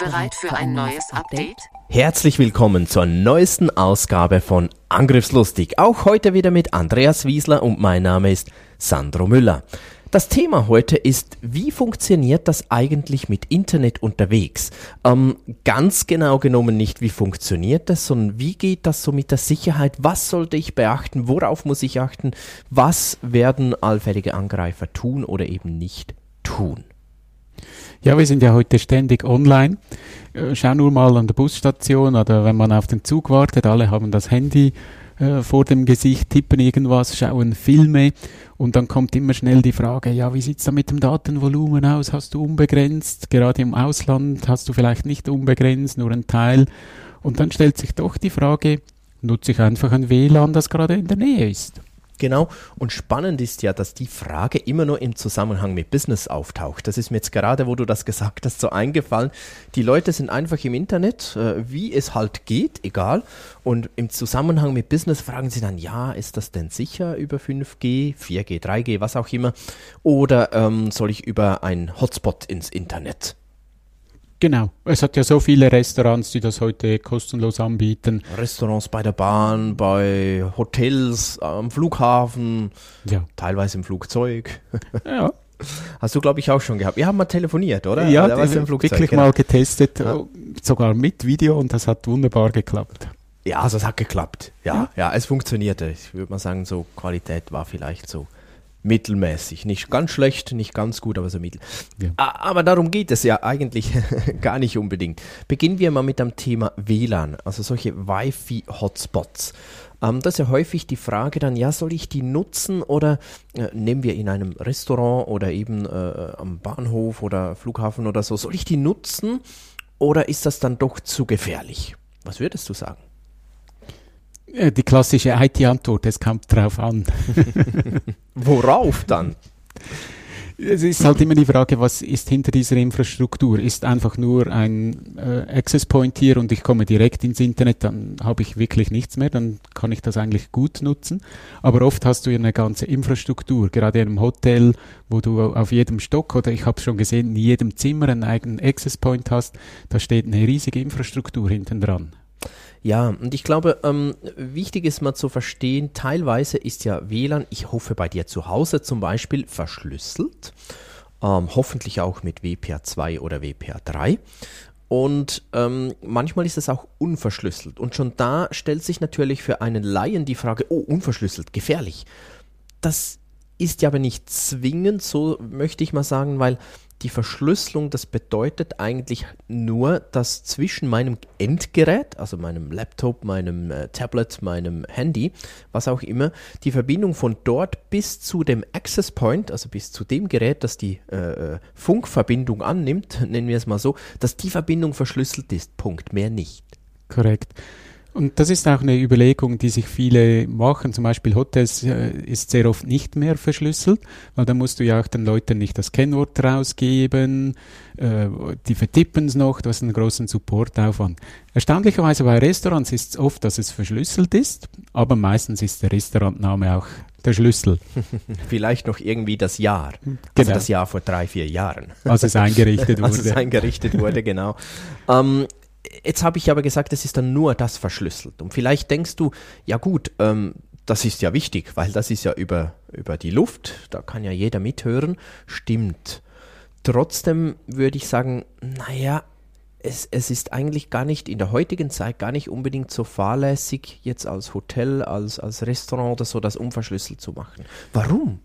Bereit für ein neues Update? Herzlich willkommen zur neuesten Ausgabe von Angriffslustig. Auch heute wieder mit Andreas Wiesler und mein Name ist Sandro Müller. Das Thema heute ist, wie funktioniert das eigentlich mit Internet unterwegs? Ähm, ganz genau genommen nicht, wie funktioniert das, sondern wie geht das so mit der Sicherheit? Was sollte ich beachten? Worauf muss ich achten? Was werden allfällige Angreifer tun oder eben nicht tun? Ja, wir sind ja heute ständig online. Äh, schau nur mal an der Busstation oder wenn man auf den Zug wartet, alle haben das Handy äh, vor dem Gesicht, tippen irgendwas, schauen Filme und dann kommt immer schnell die Frage, ja, wie sieht's da mit dem Datenvolumen aus? Hast du unbegrenzt? Gerade im Ausland hast du vielleicht nicht unbegrenzt, nur ein Teil. Und dann stellt sich doch die Frage, nutze ich einfach ein WLAN, das gerade in der Nähe ist? Genau. Und spannend ist ja, dass die Frage immer nur im Zusammenhang mit Business auftaucht. Das ist mir jetzt gerade, wo du das gesagt hast, so eingefallen. Die Leute sind einfach im Internet, äh, wie es halt geht, egal. Und im Zusammenhang mit Business fragen sie dann, ja, ist das denn sicher über 5G, 4G, 3G, was auch immer? Oder ähm, soll ich über ein Hotspot ins Internet? Genau. Es hat ja so viele Restaurants, die das heute kostenlos anbieten. Restaurants bei der Bahn, bei Hotels, am Flughafen, ja. teilweise im Flugzeug. Ja. Hast du, glaube ich, auch schon gehabt. Wir haben mal telefoniert, oder? Ja, da im Flugzeug, wirklich genau. mal getestet, ja. sogar mit Video und das hat wunderbar geklappt. Ja, also es hat geklappt. Ja, ja, ja es funktionierte. Ich würde mal sagen, so Qualität war vielleicht so mittelmäßig. Nicht ganz schlecht, nicht ganz gut, aber so mittel. Ja. Aber darum geht es ja eigentlich gar nicht unbedingt. Beginnen wir mal mit dem Thema WLAN, also solche Wi-Fi-Hotspots. Ähm, das ist ja häufig die Frage dann, ja, soll ich die nutzen oder äh, nehmen wir in einem Restaurant oder eben äh, am Bahnhof oder Flughafen oder so, soll ich die nutzen oder ist das dann doch zu gefährlich? Was würdest du sagen? Äh, die klassische IT-Antwort, es kommt drauf an. Worauf dann? Es ist halt immer die Frage, was ist hinter dieser Infrastruktur? Ist einfach nur ein äh, Access Point hier und ich komme direkt ins Internet, dann habe ich wirklich nichts mehr, dann kann ich das eigentlich gut nutzen. Aber oft hast du ja eine ganze Infrastruktur, gerade in einem Hotel, wo du auf jedem Stock oder ich habe es schon gesehen, in jedem Zimmer einen eigenen Access Point hast, da steht eine riesige Infrastruktur hinten dran. Ja, und ich glaube, ähm, wichtig ist mal zu verstehen, teilweise ist ja WLAN, ich hoffe bei dir zu Hause zum Beispiel, verschlüsselt. Ähm, hoffentlich auch mit WPA2 oder WPA3. Und ähm, manchmal ist es auch unverschlüsselt. Und schon da stellt sich natürlich für einen Laien die Frage, oh, unverschlüsselt, gefährlich. Das ist ja aber nicht zwingend, so möchte ich mal sagen, weil die Verschlüsselung, das bedeutet eigentlich nur, dass zwischen meinem Endgerät, also meinem Laptop, meinem äh, Tablet, meinem Handy, was auch immer, die Verbindung von dort bis zu dem Access Point, also bis zu dem Gerät, das die äh, äh Funkverbindung annimmt, nennen wir es mal so, dass die Verbindung verschlüsselt ist. Punkt, mehr nicht. Korrekt. Und das ist auch eine Überlegung, die sich viele machen. Zum Beispiel Hotels äh, ist sehr oft nicht mehr verschlüsselt, weil da musst du ja auch den Leuten nicht das Kennwort rausgeben. Äh, die vertippen es noch, du hast einen großen Supportaufwand. Erstaunlicherweise bei Restaurants ist es oft, dass es verschlüsselt ist, aber meistens ist der Restaurantname auch der Schlüssel. Vielleicht noch irgendwie das Jahr. Also genau. Also das Jahr vor drei, vier Jahren. Als es eingerichtet wurde. Als es eingerichtet wurde, genau. Ähm, Jetzt habe ich aber gesagt, es ist dann nur das verschlüsselt. Und vielleicht denkst du, ja gut, ähm, das ist ja wichtig, weil das ist ja über, über die Luft, da kann ja jeder mithören. Stimmt. Trotzdem würde ich sagen, naja, es, es ist eigentlich gar nicht in der heutigen Zeit gar nicht unbedingt so fahrlässig, jetzt als Hotel, als, als Restaurant oder so das unverschlüsselt zu machen. Warum?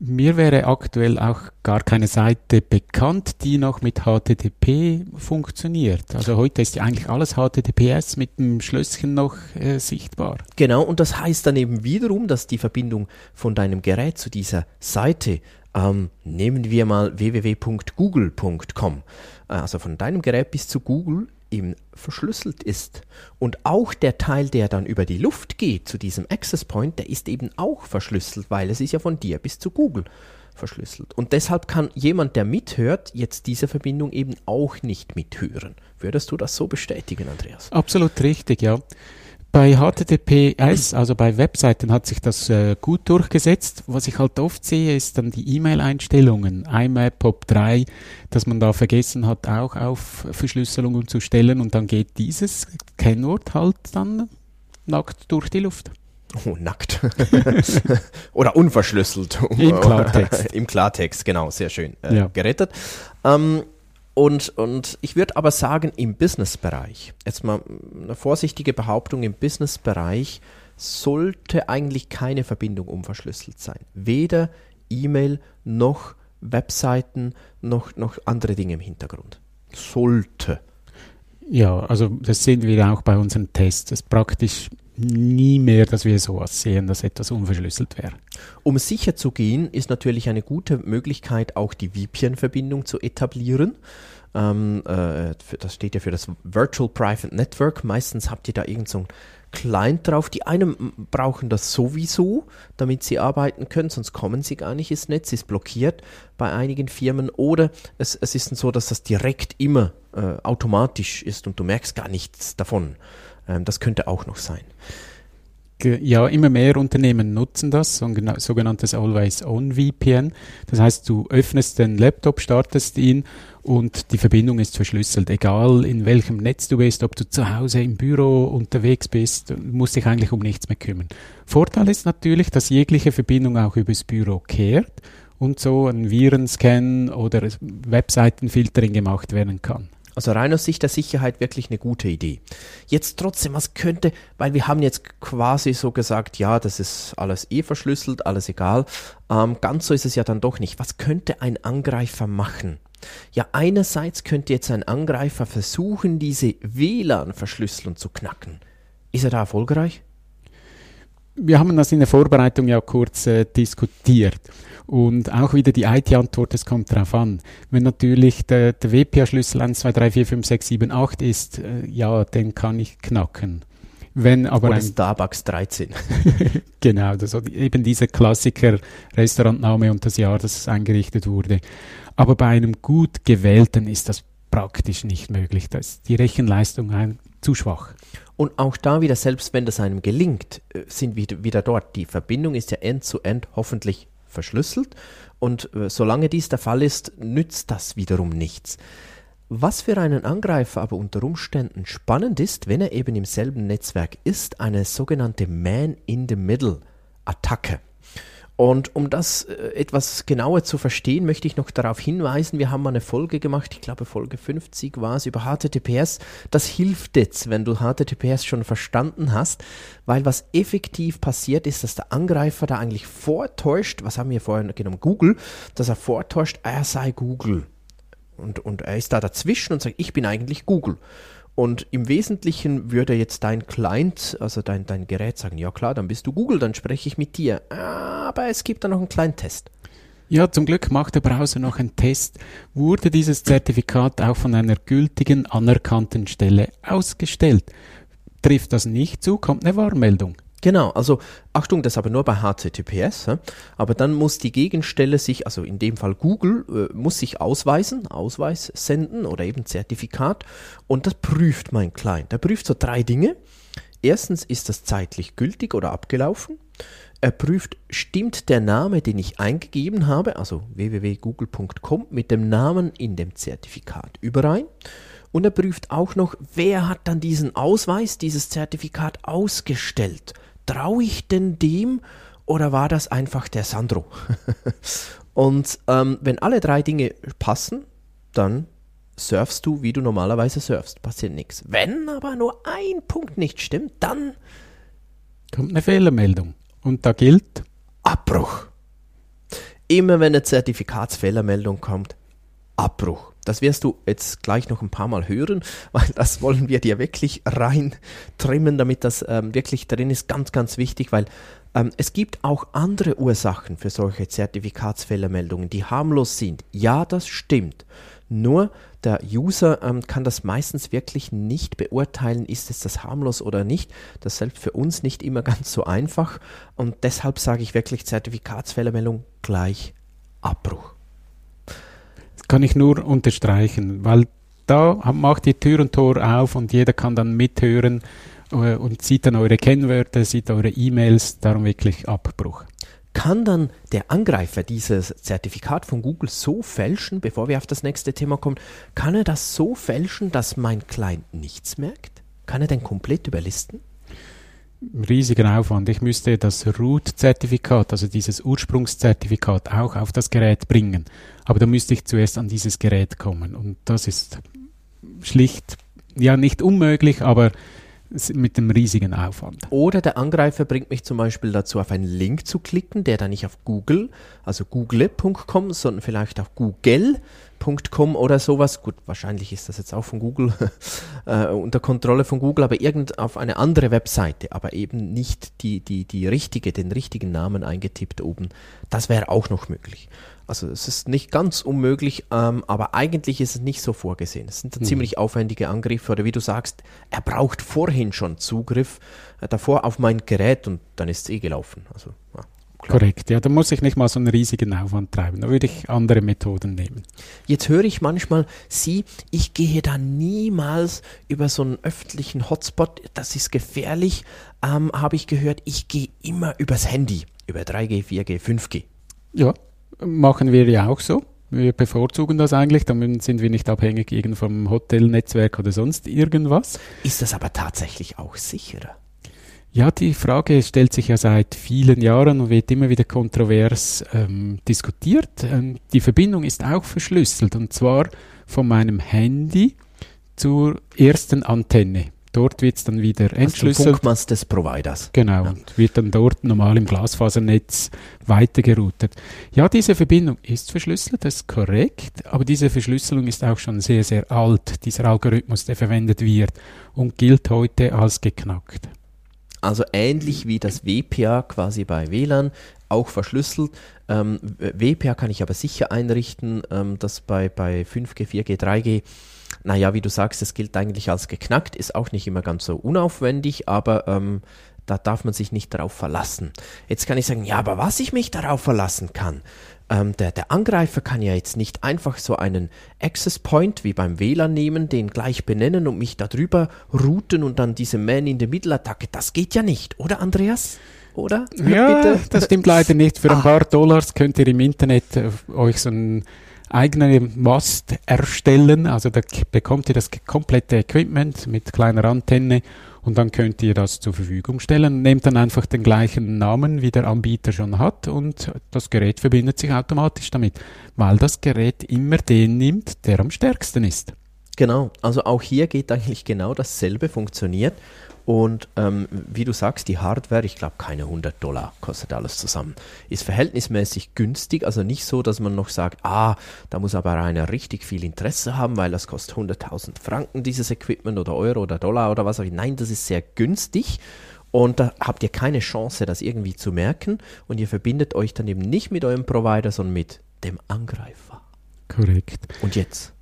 Mir wäre aktuell auch gar keine Seite bekannt, die noch mit HTTP funktioniert. Also heute ist ja eigentlich alles HTTPS mit dem Schlösschen noch äh, sichtbar. Genau, und das heißt dann eben wiederum, dass die Verbindung von deinem Gerät zu dieser Seite Ähm, nehmen wir mal www.google.com. Also von deinem Gerät bis zu Google eben verschlüsselt ist. Und auch der Teil, der dann über die Luft geht zu diesem Access Point, der ist eben auch verschlüsselt, weil es ist ja von dir bis zu Google verschlüsselt. Und deshalb kann jemand, der mithört, jetzt diese Verbindung eben auch nicht mithören. Würdest du das so bestätigen, Andreas? Absolut richtig, ja. Bei HTTPS, also bei Webseiten, hat sich das äh, gut durchgesetzt. Was ich halt oft sehe, ist dann die E-Mail-Einstellungen, IMAP, POP3, dass man da vergessen hat, auch auf Verschlüsselungen zu stellen und dann geht dieses Kennwort halt dann nackt durch die Luft. Oh, nackt. Oder unverschlüsselt. Im Klartext. Im Klartext, genau, sehr schön äh, Ja. gerettet. Ähm, und, und ich würde aber sagen, im Businessbereich, jetzt mal eine vorsichtige Behauptung, im Businessbereich sollte eigentlich keine Verbindung unverschlüsselt sein. Weder E-Mail noch Webseiten noch, noch andere Dinge im Hintergrund. Sollte. Ja, also das sehen wir auch bei unseren Tests. Es ist praktisch nie mehr, dass wir sowas sehen, dass etwas unverschlüsselt wäre. Um sicher zu gehen, ist natürlich eine gute Möglichkeit, auch die VPN-Verbindung zu etablieren. Ähm, äh, das steht ja für das Virtual Private Network. Meistens habt ihr da irgend so Client drauf. Die einen brauchen das sowieso, damit sie arbeiten können, sonst kommen sie gar nicht ins Netz, ist blockiert bei einigen Firmen. Oder es, es ist so, dass das direkt immer äh, automatisch ist und du merkst gar nichts davon. Ähm, das könnte auch noch sein. Ja, immer mehr Unternehmen nutzen das, sogena- sogenanntes Always-On VPN. Das heißt, du öffnest den Laptop, startest ihn und die Verbindung ist verschlüsselt. Egal in welchem Netz du bist, ob du zu Hause im Büro unterwegs bist, musst dich eigentlich um nichts mehr kümmern. Vorteil ist natürlich, dass jegliche Verbindung auch übers Büro kehrt und so ein Virenscan oder Webseitenfiltering gemacht werden kann. Also rein aus Sicht der Sicherheit wirklich eine gute Idee. Jetzt trotzdem, was könnte, weil wir haben jetzt quasi so gesagt, ja, das ist alles eh verschlüsselt, alles egal. Ähm, ganz so ist es ja dann doch nicht. Was könnte ein Angreifer machen? Ja, einerseits könnte jetzt ein Angreifer versuchen, diese WLAN-Verschlüsselung zu knacken. Ist er da erfolgreich? Wir haben das in der Vorbereitung ja kurz äh, diskutiert. Und auch wieder die IT-Antwort, es kommt drauf an. Wenn natürlich der, der WPA-Schlüssel 1, 2, 3, 4, 5, 6, 7, 8 ist, äh, ja, den kann ich knacken. Wenn aber Oder ein, Starbucks 13? genau, das, eben dieser Klassiker Restaurantname und das Jahr, das es eingerichtet wurde. Aber bei einem gut gewählten ist das praktisch nicht möglich. Da ist die Rechenleistung ein, zu schwach. Und auch da wieder, selbst wenn das einem gelingt, äh, sind wir wieder dort. Die Verbindung ist ja end-zu-end hoffentlich verschlüsselt und äh, solange dies der Fall ist, nützt das wiederum nichts. Was für einen Angreifer aber unter Umständen spannend ist, wenn er eben im selben Netzwerk ist, eine sogenannte Man-in-the-Middle-Attacke. Und um das äh, etwas genauer zu verstehen, möchte ich noch darauf hinweisen, wir haben mal eine Folge gemacht, ich glaube Folge 50 war es, über HTTPS. Das hilft jetzt, wenn du HTTPS schon verstanden hast, weil was effektiv passiert ist, dass der Angreifer da eigentlich vortäuscht, was haben wir vorhin genommen, Google, dass er vortäuscht, er sei Google. Und, und er ist da dazwischen und sagt, ich bin eigentlich Google. Und im Wesentlichen würde jetzt dein Client, also dein, dein Gerät sagen, ja klar, dann bist du Google, dann spreche ich mit dir. Aber es gibt da noch einen kleinen Test. Ja, zum Glück macht der Browser noch einen Test. Wurde dieses Zertifikat auch von einer gültigen, anerkannten Stelle ausgestellt? Trifft das nicht zu, kommt eine Warnmeldung. Genau, also Achtung, das aber nur bei HTTPS, aber dann muss die Gegenstelle sich, also in dem Fall Google, äh, muss sich ausweisen, Ausweis senden oder eben Zertifikat und das prüft mein Client. Er prüft so drei Dinge. Erstens, ist das zeitlich gültig oder abgelaufen? Er prüft, stimmt der Name, den ich eingegeben habe, also www.google.com, mit dem Namen in dem Zertifikat überein? Und er prüft auch noch, wer hat dann diesen Ausweis, dieses Zertifikat ausgestellt? Traue ich denn dem oder war das einfach der Sandro? Und ähm, wenn alle drei Dinge passen, dann surfst du, wie du normalerweise surfst. Passiert nichts. Wenn aber nur ein Punkt nicht stimmt, dann Kommt eine Fehlermeldung. Und da gilt, Abbruch. Immer wenn eine Zertifikatsfehlermeldung kommt, Abbruch. Das wirst du jetzt gleich noch ein paar Mal hören, weil das wollen wir dir wirklich rein trimmen, damit das ähm, wirklich drin ist. Ganz, ganz wichtig, weil ähm, es gibt auch andere Ursachen für solche Zertifikatsfehlermeldungen, die harmlos sind. Ja, das stimmt. Nur der User ähm, kann das meistens wirklich nicht beurteilen, ist es das harmlos oder nicht. Das ist selbst für uns nicht immer ganz so einfach. Und deshalb sage ich wirklich Zertifikatsfehlermeldung gleich Abbruch. Kann ich nur unterstreichen, weil da macht die Tür und Tor auf und jeder kann dann mithören äh, und sieht dann eure Kennwörter, sieht eure E-Mails, darum wirklich Abbruch kann dann der Angreifer dieses Zertifikat von Google so fälschen, bevor wir auf das nächste Thema kommen, kann er das so fälschen, dass mein Client nichts merkt? Kann er denn komplett überlisten? Riesigen Aufwand. Ich müsste das Root-Zertifikat, also dieses Ursprungszertifikat, auch auf das Gerät bringen. Aber da müsste ich zuerst an dieses Gerät kommen. Und das ist schlicht, ja, nicht unmöglich, aber mit dem riesigen Aufwand. Oder der Angreifer bringt mich zum Beispiel dazu, auf einen Link zu klicken, der dann nicht auf Google, also google.com, sondern vielleicht auf google.com oder sowas. Gut, wahrscheinlich ist das jetzt auch von Google äh, unter Kontrolle von Google, aber irgend auf eine andere Webseite, aber eben nicht die, die, die richtige, den richtigen Namen eingetippt oben. Das wäre auch noch möglich. Also es ist nicht ganz unmöglich, ähm, aber eigentlich ist es nicht so vorgesehen. Es sind mhm. ziemlich aufwendige Angriffe oder wie du sagst, er braucht vorhin schon Zugriff äh, davor auf mein Gerät und dann ist es eh gelaufen. Also, ja, Korrekt, ja, da muss ich nicht mal so einen riesigen Aufwand treiben. Da würde ich andere Methoden nehmen. Jetzt höre ich manchmal, Sie, ich gehe da niemals über so einen öffentlichen Hotspot, das ist gefährlich, ähm, habe ich gehört, ich gehe immer übers Handy, über 3G, 4G, 5G. Ja, machen wir ja auch so. Wir bevorzugen das eigentlich, damit sind wir nicht abhängig irgend vom Hotelnetzwerk oder sonst irgendwas. Ist das aber tatsächlich auch sicherer? Ja, die Frage stellt sich ja seit vielen Jahren und wird immer wieder kontrovers ähm, diskutiert. Ähm, die Verbindung ist auch verschlüsselt und zwar von meinem Handy zur ersten Antenne. Dort wird es dann wieder entschlüsselt. Funkmast des Providers. Genau, ja. und wird dann dort normal im Glasfasernetz weitergeroutet. Ja, diese Verbindung ist verschlüsselt, das ist korrekt, aber diese Verschlüsselung ist auch schon sehr, sehr alt, dieser Algorithmus, der verwendet wird und gilt heute als geknackt. Also ähnlich wie das WPA quasi bei WLAN, auch verschlüsselt. Ähm, WPA kann ich aber sicher einrichten, ähm, dass bei, bei 5G, 4G, 3G naja, wie du sagst, es gilt eigentlich als geknackt, ist auch nicht immer ganz so unaufwendig, aber ähm, da darf man sich nicht darauf verlassen. Jetzt kann ich sagen, ja, aber was ich mich darauf verlassen kann, ähm, der, der Angreifer kann ja jetzt nicht einfach so einen Access Point wie beim WLAN nehmen, den gleich benennen und mich darüber routen und dann diese Man-in-the-Middle-Attacke. Das geht ja nicht, oder Andreas? Oder? Ja, Bitte? das stimmt leider nicht. Für ah. ein paar Dollars könnt ihr im Internet äh, euch so ein eigene Mast erstellen. Also da bekommt ihr das komplette Equipment mit kleiner Antenne und dann könnt ihr das zur Verfügung stellen. Nehmt dann einfach den gleichen Namen, wie der Anbieter schon hat und das Gerät verbindet sich automatisch damit, weil das Gerät immer den nimmt, der am stärksten ist. Genau, also auch hier geht eigentlich genau dasselbe funktioniert. Und ähm, wie du sagst, die Hardware, ich glaube keine 100 Dollar kostet alles zusammen. Ist verhältnismäßig günstig, also nicht so, dass man noch sagt, ah, da muss aber einer richtig viel Interesse haben, weil das kostet 100.000 Franken, dieses Equipment oder Euro oder Dollar oder was auch immer. Nein, das ist sehr günstig. Und da habt ihr keine Chance, das irgendwie zu merken. Und ihr verbindet euch dann eben nicht mit eurem Provider, sondern mit dem Angreifer. Korrekt. Und jetzt?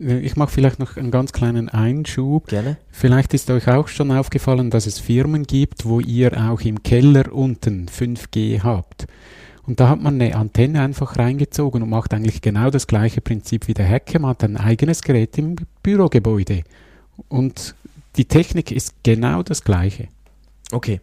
Äh, ich mache vielleicht noch einen ganz kleinen Einschub. Gerne. Vielleicht ist euch auch schon aufgefallen, dass es Firmen gibt, wo ihr auch im Keller unten 5G habt. Und da hat man eine Antenne einfach reingezogen und macht eigentlich genau das gleiche Prinzip wie der Hacker. Man hat ein eigenes Gerät im Bürogebäude. Und die Technik ist genau das gleiche. Okay.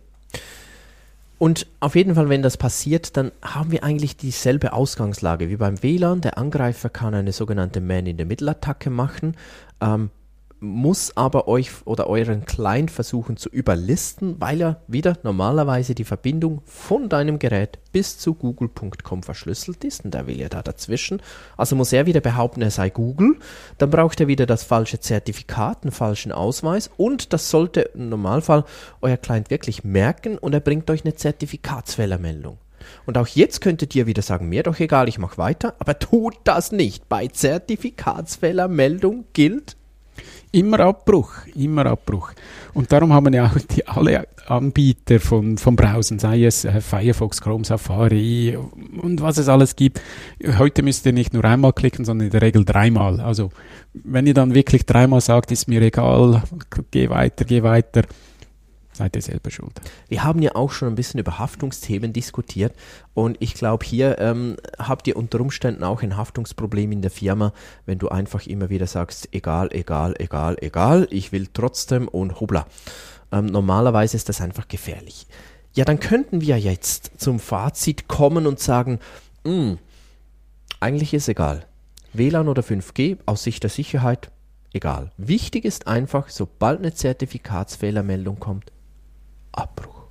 Und auf jeden Fall, wenn das passiert, dann haben wir eigentlich dieselbe Ausgangslage wie beim WLAN. Der Angreifer kann eine sogenannte Man-in-the-Middle-Attacke machen. Ähm, muss aber euch oder euren Client versuchen zu überlisten, weil er wieder normalerweise die Verbindung von deinem Gerät bis zu google.com verschlüsselt ist und er will ja da dazwischen. Also muss er wieder behaupten, er sei Google. Dann braucht er wieder das falsche Zertifikat, einen falschen Ausweis und das sollte im Normalfall euer Client wirklich merken und er bringt euch eine Zertifikatsfehlermeldung. Und auch jetzt könntet ihr wieder sagen, mir doch egal, ich mache weiter, aber tut das nicht. Bei Zertifikatsfehlermeldung gilt Immer Abbruch, immer Abbruch. Und darum haben ja auch die, alle Anbieter von, von Browsern, sei es äh, Firefox, Chrome, Safari und was es alles gibt. Heute müsst ihr nicht nur einmal klicken, sondern in der Regel dreimal. Also wenn ihr dann wirklich dreimal sagt, ist mir egal, geh weiter, geh weiter, seid ihr selber schuld. Wir haben ja auch schon ein bisschen über Haftungsthemen diskutiert und ich glaube, hier ähm, habt ihr unter Umständen auch ein Haftungsproblem in der Firma, wenn du einfach immer wieder sagst, egal, egal, egal, egal, ich will trotzdem und hubla. Ähm, normalerweise ist das einfach gefährlich. Ja, dann könnten wir jetzt zum Fazit kommen und sagen, mh, hm, eigentlich ist egal. WLAN oder 5G aus Sicht der Sicherheit, egal. Wichtig ist einfach, sobald eine Zertifikatsfehlermeldung kommt, Abbruch.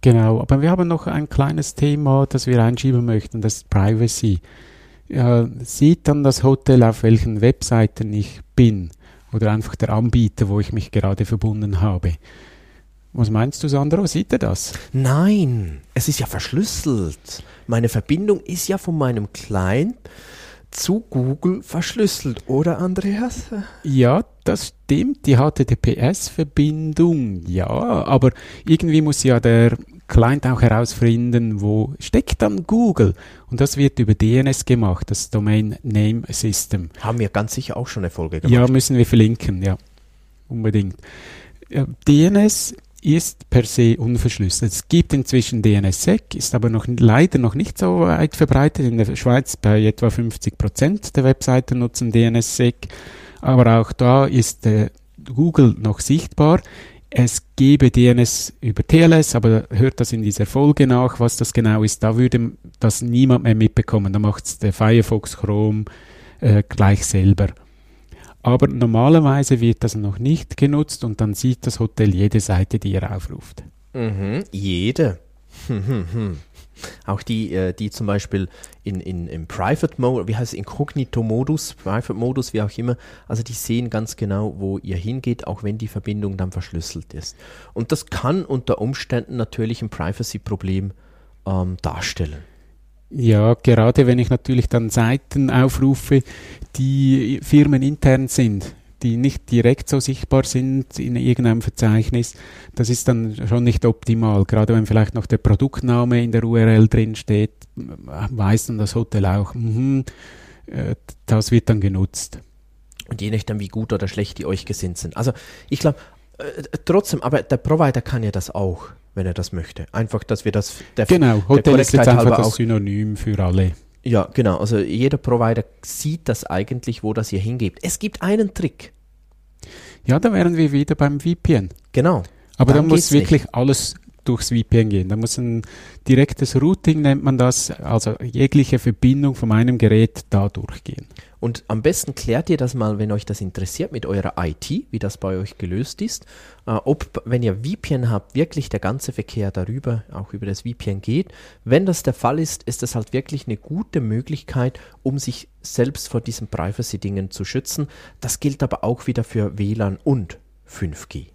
Genau, aber wir haben noch ein kleines Thema, das wir einschieben möchten, das ist Privacy. Ja, sieht dann das Hotel, auf welchen Webseiten ich bin oder einfach der Anbieter, wo ich mich gerade verbunden habe. Was meinst du, Sandro? Sieht er das? Nein, es ist ja verschlüsselt. Meine Verbindung ist ja von meinem Client zu Google verschlüsselt, oder Andreas? Ja, das stimmt, die HTTPS-Verbindung, ja, aber irgendwie muss ja der Client auch herausfinden, wo steckt dann Google. Und das wird über DNS gemacht, das Domain Name System. Haben wir ganz sicher auch schon eine Folge gemacht. Ja, müssen wir verlinken, ja, unbedingt. Ja, DNS ist per se unverschlüsselt. Es gibt inzwischen DNSSEC, ist aber noch leider noch nicht so weit verbreitet. In der Schweiz bei etwa 50 Prozent der Webseiten nutzen DNSSEC, aber auch da ist äh, Google noch sichtbar. Es gebe DNS über TLS, aber hört das in dieser Folge nach, was das genau ist. Da würde das niemand mehr mitbekommen. Da macht es der Firefox Chrome äh, gleich selber. Aber normalerweise wird das noch nicht genutzt und dann sieht das Hotel jede Seite, die ihr aufruft. Mhm, jede. Auch die, äh, die zum Beispiel in, in, im Private Mode, wie heißt es, Inkognito-Modus, Private-Modus, wie auch immer, also die sehen ganz genau, wo ihr hingeht, auch wenn die Verbindung dann verschlüsselt ist. Und das kann unter Umständen natürlich ein Privacy-Problem ähm, darstellen. Ja, gerade wenn ich natürlich dann Seiten aufrufe, die firmenintern sind, die nicht direkt so sichtbar sind in irgendeinem Verzeichnis, das ist dann schon nicht optimal. Gerade wenn vielleicht noch der Produktname in der URL drin steht, weiß dann das Hotel auch, mh, äh, das wird dann genutzt. Und je nachdem, wie gut oder schlecht die euch gesinnt sind. Also ich glaube, äh, trotzdem, aber der Provider kann ja das auch wenn er das möchte. Einfach, dass wir das der Genau, Hotel der ist jetzt einfach das Synonym für alle. Ja, genau. Also jeder Provider sieht das eigentlich, wo das hier hingeht. Es gibt einen Trick. Ja, da wären wir wieder beim VPN. Genau. Aber da muss wirklich nicht. alles durchs VPN gehen. Da muss ein direktes Routing, nennt man das, also jegliche Verbindung von meinem Gerät da durchgehen. Und am besten klärt ihr das mal, wenn euch das interessiert, mit eurer IT, wie das bei euch gelöst ist. Äh, ob, wenn ihr VPN habt, wirklich der ganze Verkehr darüber, auch über das VPN geht. Wenn das der Fall ist, ist das halt wirklich eine gute Möglichkeit, um sich selbst vor diesen Privacy-Dingen zu schützen. Das gilt aber auch wieder für WLAN und 5G.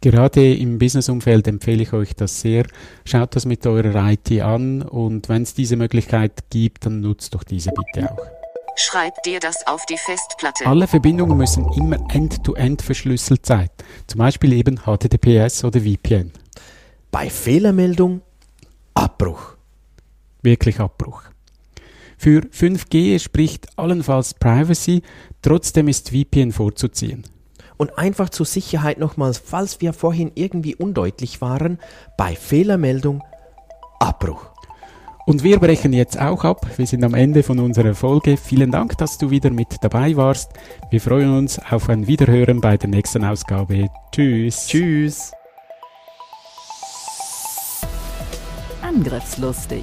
Gerade im Businessumfeld empfehle ich euch das sehr. Schaut das mit eurer IT an und wenn es diese Möglichkeit gibt, dann nutzt doch diese bitte auch. Schreib dir das auf die Festplatte. Alle Verbindungen müssen immer end-to-end -end verschlüsselt sein. Zum Beispiel eben HTTPS oder VPN. Bei Fehlermeldung Abbruch. Wirklich Abbruch. Für 5G spricht allenfalls Privacy, trotzdem ist VPN vorzuziehen. Und einfach zur Sicherheit nochmals, falls wir vorhin irgendwie undeutlich waren, bei Fehlermeldung Abbruch. Und wir brechen jetzt auch ab. Wir sind am Ende von unserer Folge. Vielen Dank, dass du wieder mit dabei warst. Wir freuen uns auf ein Wiederhören bei der nächsten Ausgabe. Tschüss. Tschüss. Angriffslustig